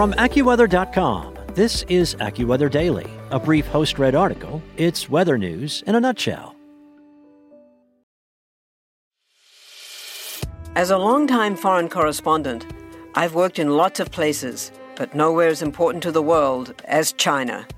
From AccuWeather.com, this is AccuWeather Daily, a brief host read article. It's weather news in a nutshell. As a longtime foreign correspondent, I've worked in lots of places, but nowhere as important to the world as China.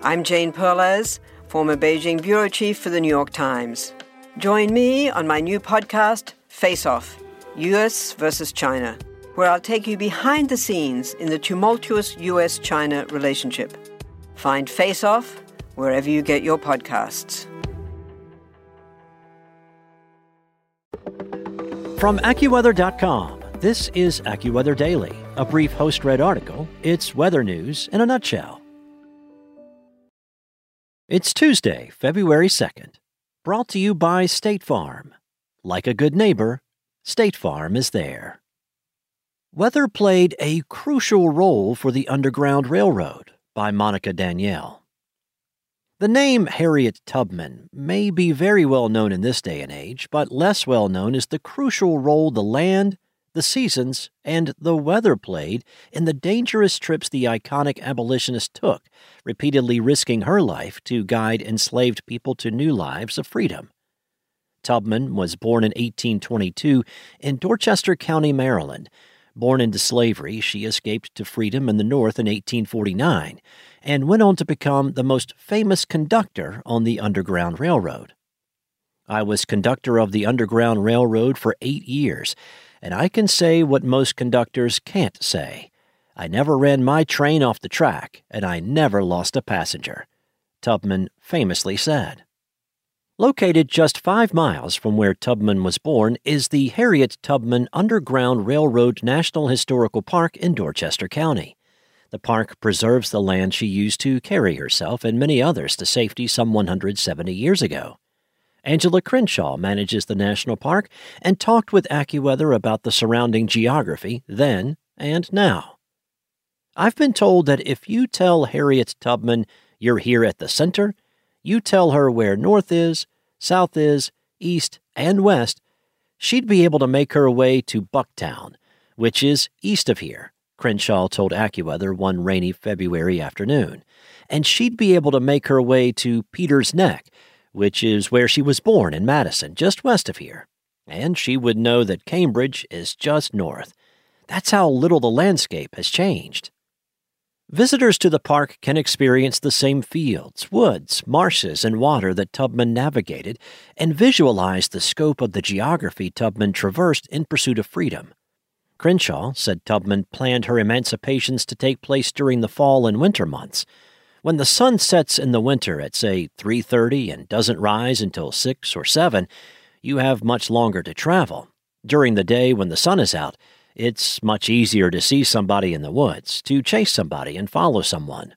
I'm Jane Perlez, former Beijing bureau chief for the New York Times. Join me on my new podcast, Face Off US versus China where I'll take you behind the scenes in the tumultuous US China relationship. Find Face Off wherever you get your podcasts. From AccuWeather.com, this is AccuWeather Daily, a brief host read article. It's weather news in a nutshell. It's Tuesday, February 2nd. Brought to you by State Farm. Like a good neighbor, State Farm is there. Weather played a crucial role for the Underground Railroad by Monica Danielle. The name Harriet Tubman may be very well known in this day and age, but less well known is the crucial role the land, the seasons, and the weather played in the dangerous trips the iconic abolitionist took, repeatedly risking her life to guide enslaved people to new lives of freedom. Tubman was born in 1822 in Dorchester County, Maryland Born into slavery, she escaped to freedom in the North in 1849 and went on to become the most famous conductor on the Underground Railroad. I was conductor of the Underground Railroad for eight years, and I can say what most conductors can't say. I never ran my train off the track, and I never lost a passenger, Tubman famously said. Located just five miles from where Tubman was born is the Harriet Tubman Underground Railroad National Historical Park in Dorchester County. The park preserves the land she used to carry herself and many others to safety some 170 years ago. Angela Crenshaw manages the national park and talked with AccuWeather about the surrounding geography then and now. I've been told that if you tell Harriet Tubman you're here at the center, you tell her where north is, south is, east, and west, she'd be able to make her way to Bucktown, which is east of here, Crenshaw told AccuWeather one rainy February afternoon. And she'd be able to make her way to Peter's Neck, which is where she was born in Madison, just west of here. And she would know that Cambridge is just north. That's how little the landscape has changed. Visitors to the park can experience the same fields, woods, marshes, and water that Tubman navigated and visualize the scope of the geography Tubman traversed in pursuit of freedom. Crenshaw said Tubman planned her emancipations to take place during the fall and winter months. When the sun sets in the winter at say 3:30 and doesn't rise until 6 or 7, you have much longer to travel. During the day when the sun is out, it's much easier to see somebody in the woods, to chase somebody and follow someone.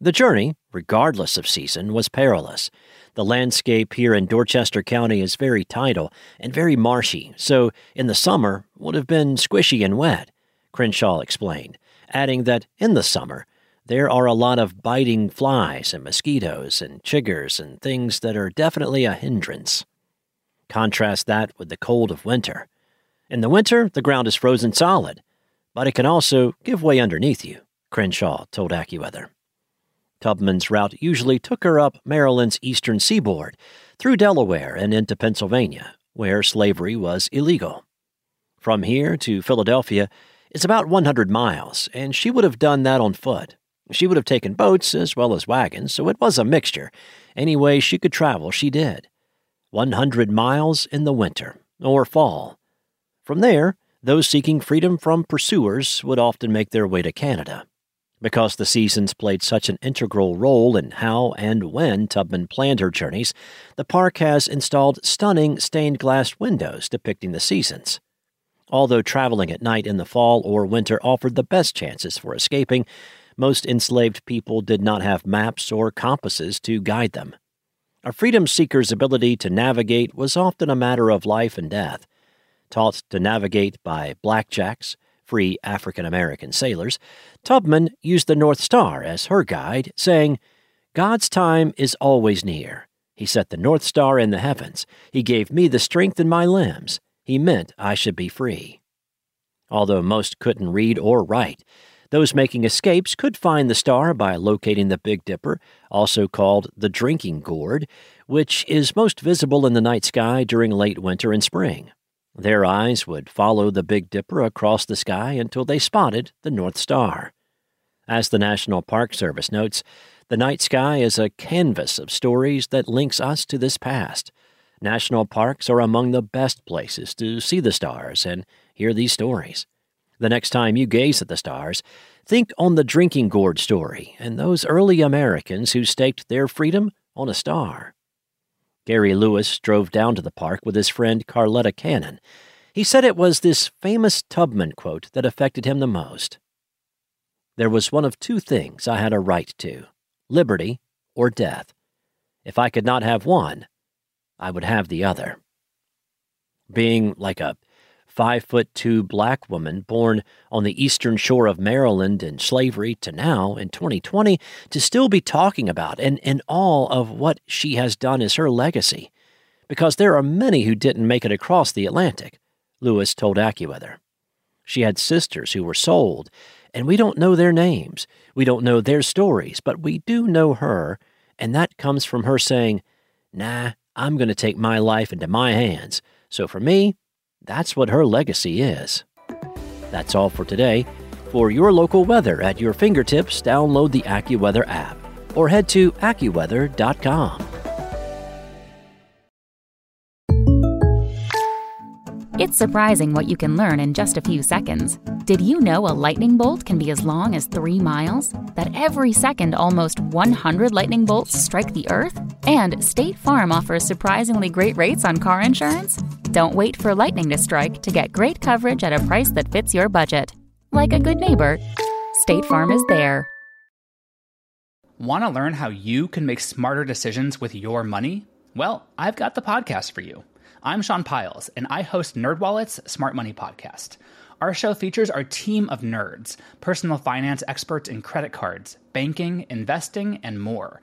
The journey, regardless of season, was perilous. The landscape here in Dorchester County is very tidal and very marshy, so in the summer would have been squishy and wet, Crenshaw explained, adding that in the summer there are a lot of biting flies and mosquitoes and chiggers and things that are definitely a hindrance. Contrast that with the cold of winter. In the winter, the ground is frozen solid, but it can also give way underneath you, Crenshaw told AccuWeather. Tubman's route usually took her up Maryland's eastern seaboard, through Delaware and into Pennsylvania, where slavery was illegal. From here to Philadelphia is about 100 miles, and she would have done that on foot. She would have taken boats as well as wagons, so it was a mixture. Any way she could travel, she did. 100 miles in the winter, or fall, from there, those seeking freedom from pursuers would often make their way to Canada. Because the seasons played such an integral role in how and when Tubman planned her journeys, the park has installed stunning stained glass windows depicting the seasons. Although traveling at night in the fall or winter offered the best chances for escaping, most enslaved people did not have maps or compasses to guide them. A freedom seeker's ability to navigate was often a matter of life and death. Taught to navigate by blackjacks, free African American sailors, Tubman used the North Star as her guide, saying, God's time is always near. He set the North Star in the heavens. He gave me the strength in my limbs. He meant I should be free. Although most couldn't read or write, Those making escapes could find the star by locating the Big Dipper, also called the Drinking Gourd, which is most visible in the night sky during late winter and spring. Their eyes would follow the Big Dipper across the sky until they spotted the North Star. As the National Park Service notes, the night sky is a canvas of stories that links us to this past. National parks are among the best places to see the stars and hear these stories. The next time you gaze at the stars, think on the drinking gourd story and those early Americans who staked their freedom on a star. Gary Lewis drove down to the park with his friend Carletta Cannon. He said it was this famous Tubman quote that affected him the most. There was one of two things I had a right to liberty or death. If I could not have one, I would have the other. Being like a five foot two black woman born on the eastern shore of Maryland in slavery to now, in 2020, to still be talking about and in all of what she has done is her legacy. Because there are many who didn't make it across the Atlantic, Lewis told AccuWeather. She had sisters who were sold, and we don't know their names. We don't know their stories, but we do know her, and that comes from her saying, Nah, I'm going to take my life into my hands. So for me, that's what her legacy is. That's all for today. For your local weather at your fingertips, download the AccuWeather app or head to AccuWeather.com. It's surprising what you can learn in just a few seconds. Did you know a lightning bolt can be as long as three miles? That every second, almost 100 lightning bolts strike the Earth? And State Farm offers surprisingly great rates on car insurance? Don't wait for lightning to strike to get great coverage at a price that fits your budget. Like a good neighbor, State Farm is there. Want to learn how you can make smarter decisions with your money? Well, I've got the podcast for you. I'm Sean Pyles, and I host NerdWallet's Smart Money Podcast. Our show features our team of nerds, personal finance experts in credit cards, banking, investing, and more.